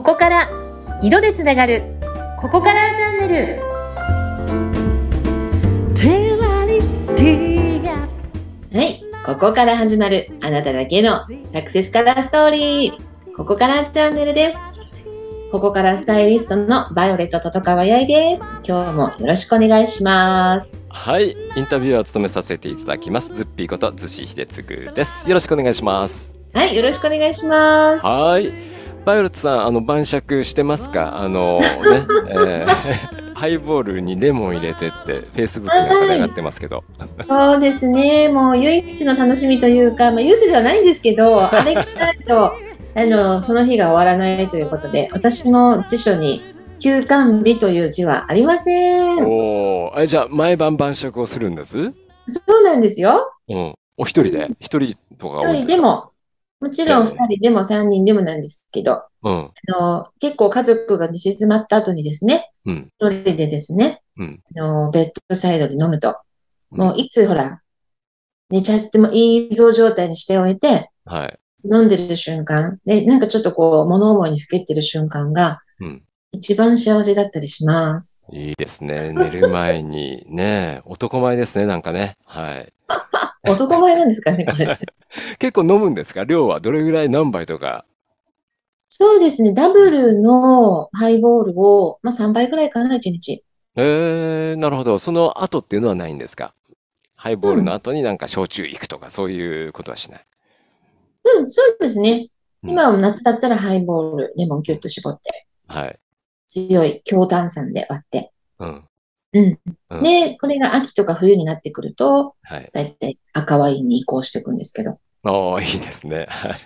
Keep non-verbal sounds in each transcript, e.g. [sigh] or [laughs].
ここから色でつながるここからチャンネル。はいここから始まるあなただけのサクセスカラーストーリー。ここからチャンネルです。ここからスタイリストのバイオレットととかわやいです。今日もよろしくお願いします。はい、インタビューを務めさせていただきます。ズッピーことズシヒデツグです。よろしくお願いします。はいよろしくお願いします。はい、バイオレットさん、あの晩酌してますか？あのね、えー [laughs] ハイボールにレモン入れてってフェイスブックなんかで上がってますけど、そうですね。もう唯一の楽しみというか、まあ、ユースではないんですけど、[laughs] あれがないと、あの、その日が終わらないということで、私の辞書に休館日という字はありません。おお、えじゃあ毎晩晩酌をするんです？うん、そうなんですよ。お一人で？一人とか多い一人んですか？でも、もちろん二人でも三人でもなんですけど、うん、あの、結構家族が寝静まった後にですね、うん、一人でですね、うん、あの、ベッドサイドで飲むと、うんもういつほら、寝ちゃってもいい像状態にしておいて、はい、飲んでる瞬間、で、なんかちょっとこう、物思いにふけってる瞬間が、うん。一番幸せだったりします。いいですね。寝る前にね、男前ですね、なんかね。はい。[laughs] 男前なんですかね、これ。[laughs] [laughs] 結構飲むんですか？量はどれぐらい？何杯とか？そうですね、ダブルのハイボールを、まあ3杯くらいかな、1日。えー、なるほど。その後っていうのはないんですか？ハイボールの後になんか焼酎行くとかそういうことはしない？うん、そうですね。うん今は夏だったらハイボール、レモンキュッと絞って、はい。強い強炭酸で割って。うん。うん。うんで、これが秋とか冬になってくると、はい。だいたい赤ワインに移行していくんですけど。おー、いいですね。はい。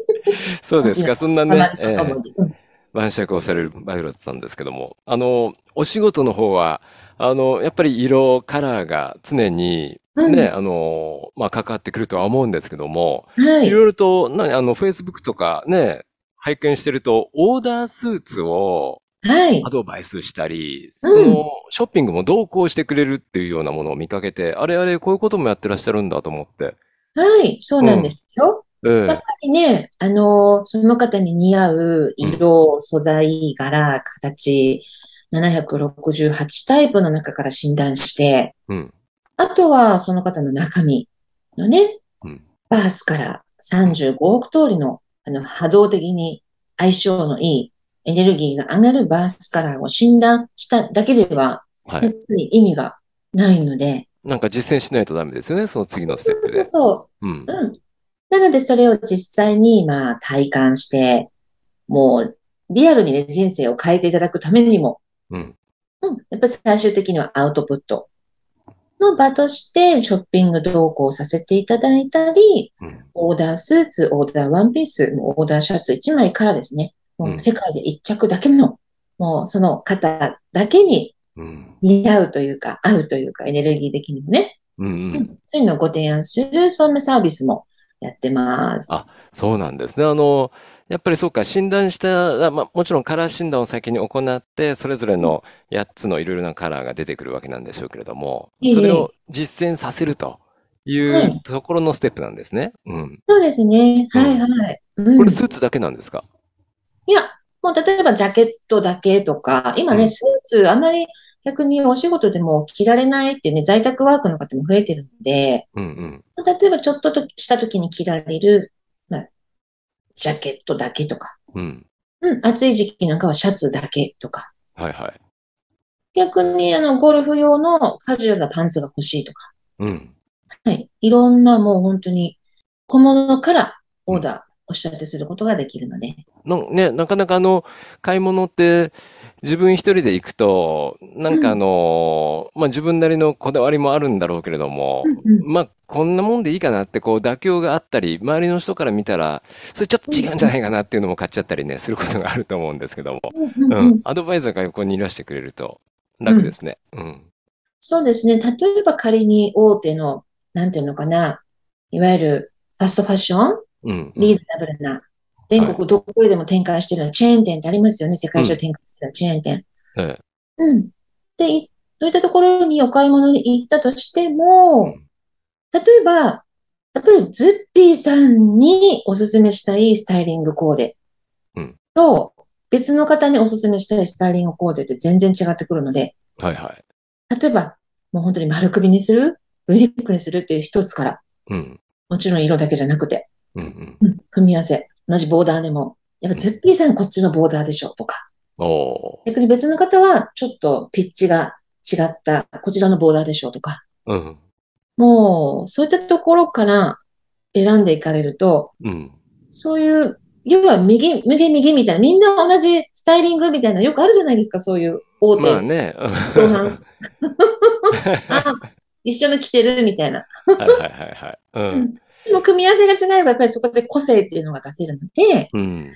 [laughs] そうですか。そんなね、にとかもうん晩酌をされるバイオレットさんですけども、あの、お仕事の方は、あの、やっぱり色、カラーが常にうんね、あの、まあ、関わってくるとは思うんですけども、はいい。ろいろと、な、あの、Facebook とかね、拝見してると、オーダースーツをはいア。ドバイスしたり、うんその、ショッピングも同行してくれるっていうようなものを見かけて、あれあれ、こういうこともやってらっしゃるんだと思って。はい。そうなんですよ。えやっぱえ、りね、あの、その方に似合う色、素材、柄、形、768タイプの中から診断して、うん、あとはその方の中身のね、うん、バースから35億通りの、あの、波動的に相性のいいエネルギーが上がるバースカラーを診断しただけでは、はい。やっぱり意味がないので、なんか実践しないとダメですよね、その次のステップで。そうそう、うん、うん。なので、それを実際に、まあ、体感して、もう、リアルにね、人生を変えていただくためにも、うん、うん、やっぱり最終的にはアウトプットの場として、ショッピング同行させていただいたり、うん。オーダースーツ、オーダーワンピース、オーダーシャツ1枚からですね、もうんう世界で1着だけの、もうその方だけにうん、似合うというか、合うというか、エネルギー的にもね、うん、う。うんん、そういうのをご提案する、そんなサービスもやってます。あそうなんですね。あの、やっぱりそうか、診断した、あまあ、もちろんカラー診断を先に行って、それぞれの8つのいろいろなカラーが出てくるわけなんでしょうけれども、ええそれを実践させるといはいうところのステップなんですね。うん。そうですね。はいはい。うんこれスーツだけなんですか？いや、もう例えばジャケットだけとか、今ね、うんスーツあまり逆にお仕事でも着られないってね、在宅ワークの方も増えてるので、うんうん。例えばちょっととした時に着られる、まあ、ジャケットだけとか、うん。うん、暑い時期なんかはシャツだけとか、はいはい。逆にあの、ゴルフ用のカジュアルなパンツが欲しいとか、うん。はい。いろんなもう本当に小物からオーダーおっしゃってすることができるので、のね、なかなかあの、買い物って、自分一人で行くと、なんかあの、まあ、自分なりのこだわりもあるんだろうけれども、うんうんまあ、こんなもんでいいかなって、こう、妥協があったり、周りの人から見たら、それちょっと違うんじゃないかなっていうのも買っちゃったりね、することがあると思うんですけども、うんうんうんうん。アドバイザーが横にいらしてくれると楽ですね。うん。そうですね。例えば仮に大手の、なんていうのかな、いわゆるファストファッション、うん。リーズナブルな、全国どこへでも展開してるようなチェーン店ってありますよね。世界中展開してるチェーン店。ええうん。で、いそういったところにお買い物に行ったとしても、例えば、やっぱりズッピーさんにおすすめしたいスタイリングコーデうんと、別の方におすすめしたいスタイリングコーデって全然違ってくるので、はいはい。例えば、もう本当に丸首にする ?V リックにする？っていう一つから、うん。もちろん色だけじゃなくて、うんうん。うん、組み合わせ、同じボーダーでも、やっぱズッピーさんこっちのボーダーでしょとか。逆に別の方はちょっとピッチが違った、こちらのボーダーでしょとか、うん。もう、そういったところから選んでいかれると、うん。そういう、要は右、右、右みたいな、みんな同じスタイリングみたいな、よくあるじゃないですか、そういう大手まあね。量販。[laughs] [laughs] あ、一緒の着てるみたいな。はいはいはいはい。う。うんんでも組み合わせが違えば、やっぱりそこで個性っていうのが出せるので、うん。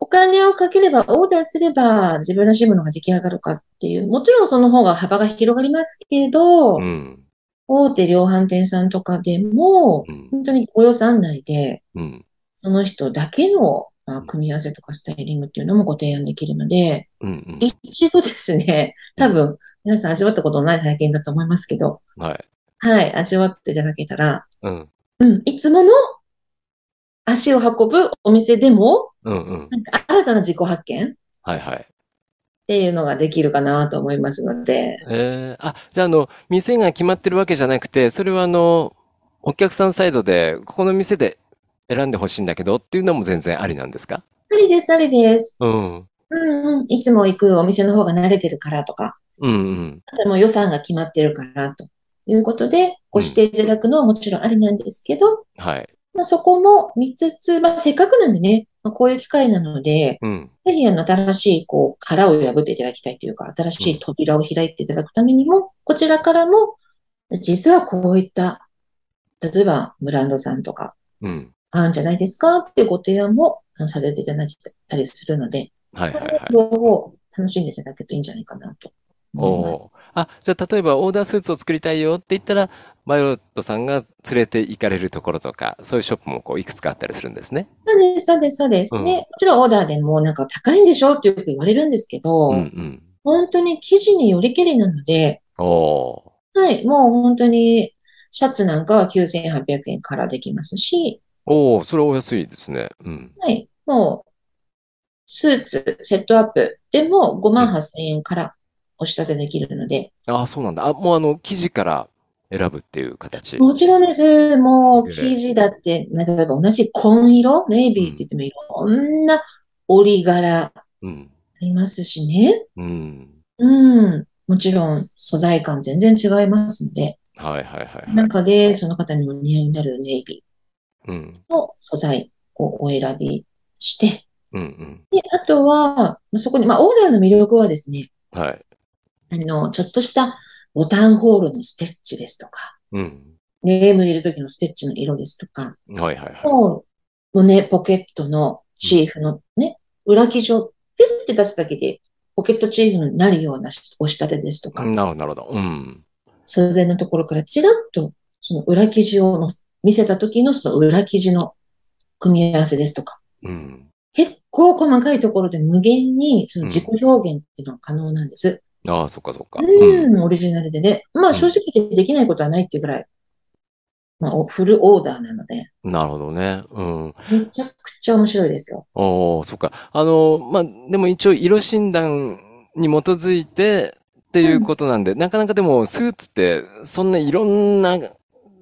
お金をかければ、オーダーすれば、自分らしいものが出来上がるかっていう、もちろんその方が幅が広がりますけど、うん。大手量販店さんとかでも、うん。本当にお予算内で、うん。その人だけの、まあ、組み合わせとかスタイリングっていうのもご提案できるので、うん。うん。一度ですね、多分、皆さん味わったことのない体験だと思いますけど、はい。はい、味わっていただけたら、うん。うん、いつもの足を運ぶお店でも、うんうん。なんか新たな自己発見っはいはい。ていうのができるかなと思いますので、えー、あ、じゃあ、あの、店が決まってるわけじゃなくて、それはあの、お客さんサイドで、ここの店で選んでほしいんだけどっていうのも全然ありなんですか？ありです、ありです。うん。うんうん、いつも行くお店の方が慣れてるからとか、うんうん。あともう予算が決まってるからということで、ご指定いただくのはもちろんありなんですけど、はい。まあ、そこも見つつ、まあ、せっかくなんでね、まあ、こういう機会なので、うん。ぜひあの新しいこう殻を破っていただきたいというか、新しい扉を開いていただくためにも、こちらからも、実はこういった、例えばブランドさんとか、うん。あるんじゃないですか？っていうご提案もさせていただいたりするので、はいはいはい。両方楽しんでいただけるといいんじゃないかなと思います。あ、じゃあ例えばオーダースーツを作りたいよって言ったら、バイオレットさんが連れて行かれるところとか、そういうショップもこういくつかあったりするんですね。そうです、そうです、そうです。うんで、もちろんオーダーでもなんか高いんでしょってよく言われるんですけど、うんうん。本当に生地によりけりなので、はい、もう本当にシャツなんかは9800円からできますし、おー、それお安いですね。うん。はい、もうスーツ、セットアップでも5万8000円からお仕立てできるので、あ、そうなんだ。あ、もうあの、生地から選ぶっていう形。もちろんです。もう生地だって、例えば同じ紺色、ネイビーって言ってもいろんな織り柄あうん。りますしね。うん。うん。もちろん素材感全然違いますんで、はいはいはいはい。中でその方にも似合いになるネイビうん。ーの素材をお選びして、うんうん。で、あとは、まあそこに、まあ、オーダーの魅力はですね、はい。あの、ちょっとしたボタンホールのステッチですとか、うん。ネーム入れる時のステッチの色ですとか、はいはいはい。もう胸ポケットのチーフのね、裏生地をピュッて出すだけで、ポケットチーフになるようなしお仕立てですとか、なるほどなるほど。うん。袖のところからちらっと、その裏生地をの見せた時のその裏生地の組み合わせですとか、うん。結構細かいところで無限にその自己表現っていうのは可能なんです。ああ、そっかそっか。うん。うん、オリジナルでね。まあ正直言ってできないことはないっていうぐらい、まあおフルオーダーなので、なるほどね。うん。めちゃくちゃ面白いですよ。おー、そっか。あの、まあ、でも一応色診断に基づいてっていうことなんで、なかなかでもスーツってそんないろんな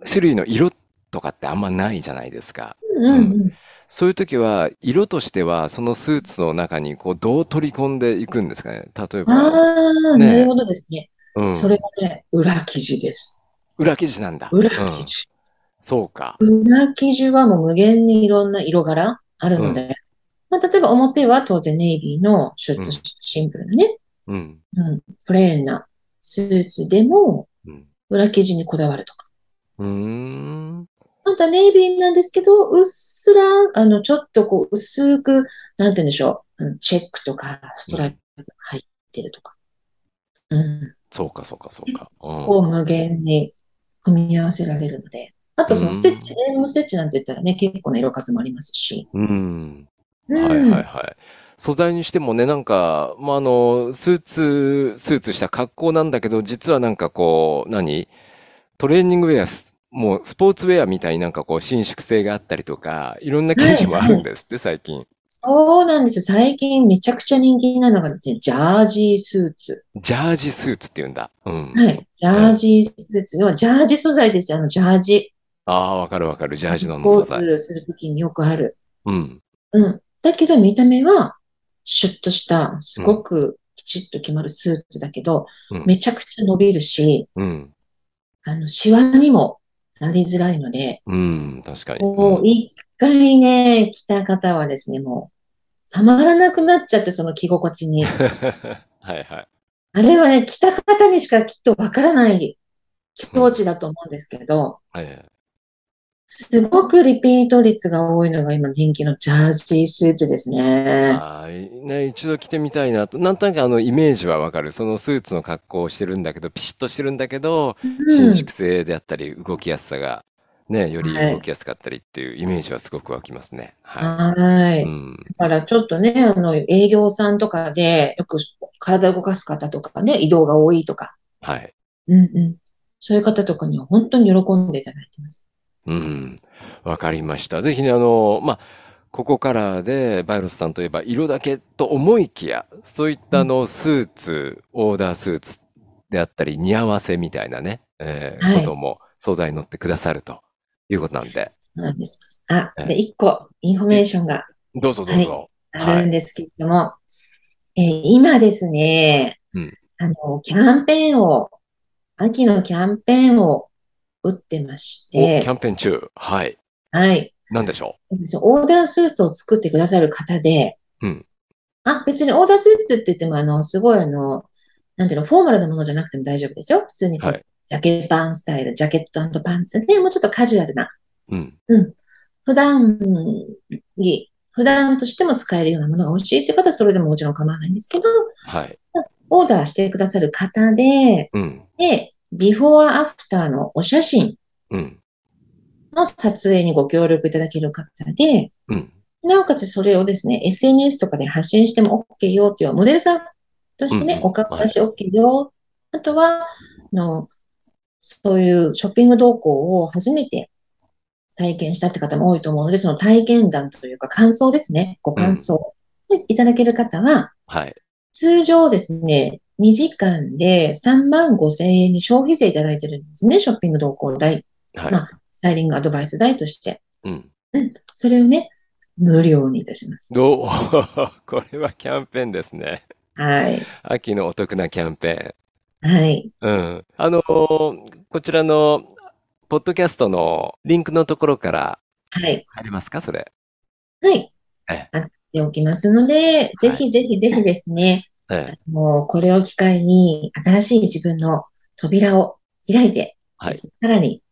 種類の色とかってあんまないじゃないですか。うんうんうん。そういう時は色としてはそのスーツの中にこうどう取り込んでいくんですかね？例えば、ああ、ねなるほどですね。うん。それがね、裏生地です。裏生地なんだ。裏うん生。地。そうか。裏生地はもう無限にいろんな色柄あるので、まあ、例えば表は当然ネイビーのシュッとしたシンプルなね、うん。うん、プレーンなスーツでもうん。裏生地にこだわるとか。うーん。またネイビーなんですけど、うっすら、あの、ちょっとこう、薄く、なんて言うんでしょう、うんチェックとか、ストライプが入ってるとか。うん。そうか、そうか、そうか。うん。を無限に組み合わせられるので。あとそのステッチ、ネームステッチなんて言ったらね、結構な色数もありますし。うん。うんはいはいはい。素材にしてもね、なんか、まあ、あの、スーツ、スーツした格好なんだけど、実はなんかこう、何？トレーニングウェアス、もうスポーツウェアみたいになんかこう伸縮性があったりとか、いろんな生地もあるんですって、最近。そうなんですよ。最近めちゃくちゃ人気なのがですね、ジャージースーツ。ジャージスーツって言うんだ。うん。はい。ジャージースーツ。要はジャージ素材ですよ。あの、ジャージ。ああ、わかるわかる。ジャージのスポー素材。ツするときによくある。うん。うん。だけど見た目は、シュッとした、すごくきちっと決まるスーツだけど、うんめちゃくちゃ伸びるし、うん。あの、シワにもなりづらいので、うん。確かに。もう一回ね、着た方はですね、もう、たまらなくなっちゃって、その着心地に。う [laughs] んはいはい。あれはね、着た方にしかきっとわからない境地だと思うんですけど、はいはい。すごくリピート率が多いのが今人気のジャージースーツですね。ね、一度着てみたいなと。なんとなくあのイメージはわかる。そのスーツの格好をしてるんだけど、ピシッとしてるんだけど、うん伸縮性であったり、動きやすさが、ね、よりはい動きやすかったりっていうイメージはすごく湧きますね。ははいい。う。ん。だからちょっとね、あの、営業さんとかで、よく体を動かす方とかね、移動が多いとか、はい。うんうん。そういう方とかには本当に喜んでいただいてます。うん。わかりました。ぜひね、あの、まあ、ここからで、バイロスさんといえば色だけと思いきや、そういったあの、スーツ、オーダースーツであったり、似合わせみたいなね、えーはい。ことも相談に乗ってくださるということなんで、そうなんです。あ、えで、一個、インフォメーションが。どうぞどうぞ。あるんですけれども、えー今ですね、うん。あの、キャンペーンを、秋のキャンペーンを打ってましお、キャて、ンペーン中。はい。はい。なんでしょオーダースーツを作ってくださる方で、うんあ、別にオーダースーツって言っても、あの、すごいあの、なんていうの、フォーマルなものじゃなくても大丈夫ですよ。普通にはいジャケパンスタイル、ジャケットパンツで、もうちょっとカジュアルな、う。うん。普段に、普段としても使えるようなものが欲しいって方は、それでももちろん構わないんですけど、はい。オーダーしてくださる方で、うん。で、ビフォーアフターのお写真うん。の撮影にご協力いただける方で、うん。なおかつそれをですね、SNS とかで発信しても OK よっていうモデルさんとしてね、うんうんお顔出し OK よ。あとは、あの、そういうショッピング動向を初めて体験したって方も多いと思うので、その体験談というか感想ですね、ご感想をいただける方は、はい。通常ですね、2時間で3万5千円に消費税いただいてるんですね、ショッピング動向代、はい。まあスタイリングアドバイス代として。うん。それをね、無料にいたします。どう [laughs] これはキャンペーンですね。はい。秋のお得なキャンペはい。ーン。うん。あのーこちらの、ポッドキャストのリンクのところからはい。入れますかそれ？はい。え貼っておきますので、ぜひぜひぜひですね、ええ。もうこれを機会に新しい自分の扉を開いて、はいさらに、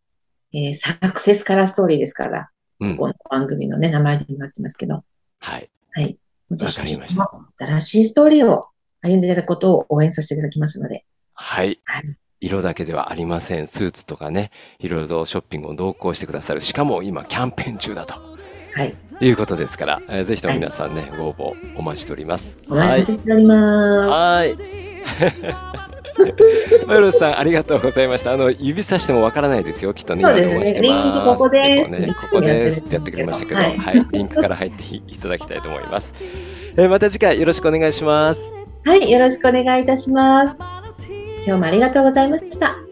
えーサクセスカラーストーリーですから、うん。この番組のね、名前になってますけど、はい。はい。わかりましたの新しいストーリーを歩んでいただくことを応援させていただきますので、はい。はい。色だけではありません。スーツとかね、いろいろとショッピングを同行してくださる。しかも今、キャンペーン中だとはい。いうことですから、えーぜひとも皆さんね、ご応募お待ちしております。お待ちしております。はい。[laughs] マヨさん、ありがとうございました。あの、指さしてもわからないですよ。きっとね、そうですねリンクここですね、ここですってやってくれましたけど、はいはい。リンクから入っていただきたいと思います。[laughs] えーまた次回よろしくお願いします。はい。よろしくお願いいたします。今日もありがとうございました。